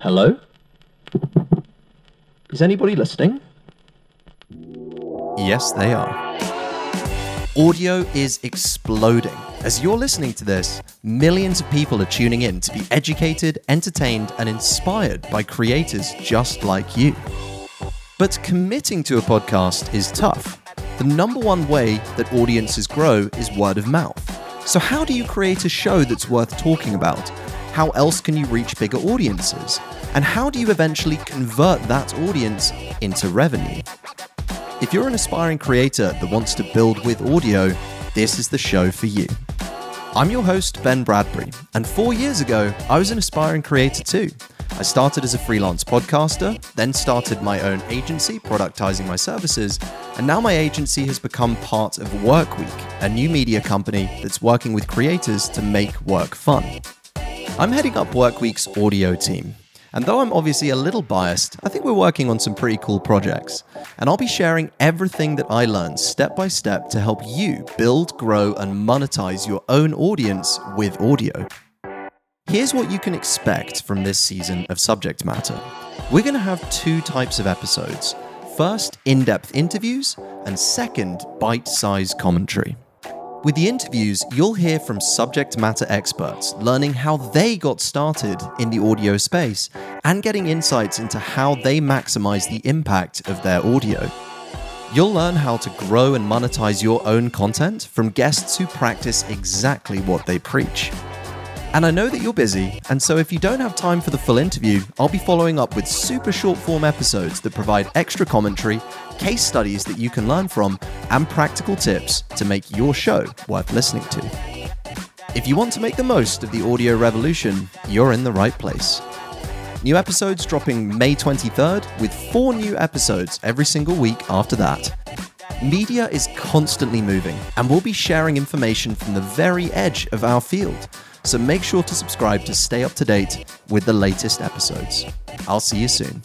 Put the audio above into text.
Hello? Is anybody listening? Yes, they are. Audio is exploding. As you're listening to this, millions of people are tuning in to be educated, entertained, and inspired by creators just like you. But committing to a podcast is tough. The number one way that audiences grow is word of mouth. So, how do you create a show that's worth talking about? How else can you reach bigger audiences? And how do you eventually convert that audience into revenue? If you're an aspiring creator that wants to build with audio, this is the show for you. I'm your host, Ben Bradbury, and four years ago, I was an aspiring creator too. I started as a freelance podcaster, then started my own agency, productizing my services, and now my agency has become part of Workweek, a new media company that's working with creators to make work fun. I'm heading up Workweek's audio team, and though I'm obviously a little biased, I think we're working on some pretty cool projects. And I'll be sharing everything that I learned step by step to help you build, grow, and monetize your own audience with audio. Here's what you can expect from this season of Subject Matter. We're going to have two types of episodes. First, in depth interviews, and second, bite sized commentary. With the interviews, you'll hear from subject matter experts learning how they got started in the audio space and getting insights into how they maximize the impact of their audio. You'll learn how to grow and monetize your own content from guests who practice exactly what they preach. And I know that you're busy, and so if you don't have time for the full interview, I'll be following up with super short form episodes that provide extra commentary, case studies that you can learn from, and practical tips to make your show worth listening to. If you want to make the most of the audio revolution, you're in the right place. New episodes dropping May 23rd, with four new episodes every single week after that. Media is constantly moving, and we'll be sharing information from the very edge of our field so make sure to subscribe to stay up to date with the latest episodes. I'll see you soon.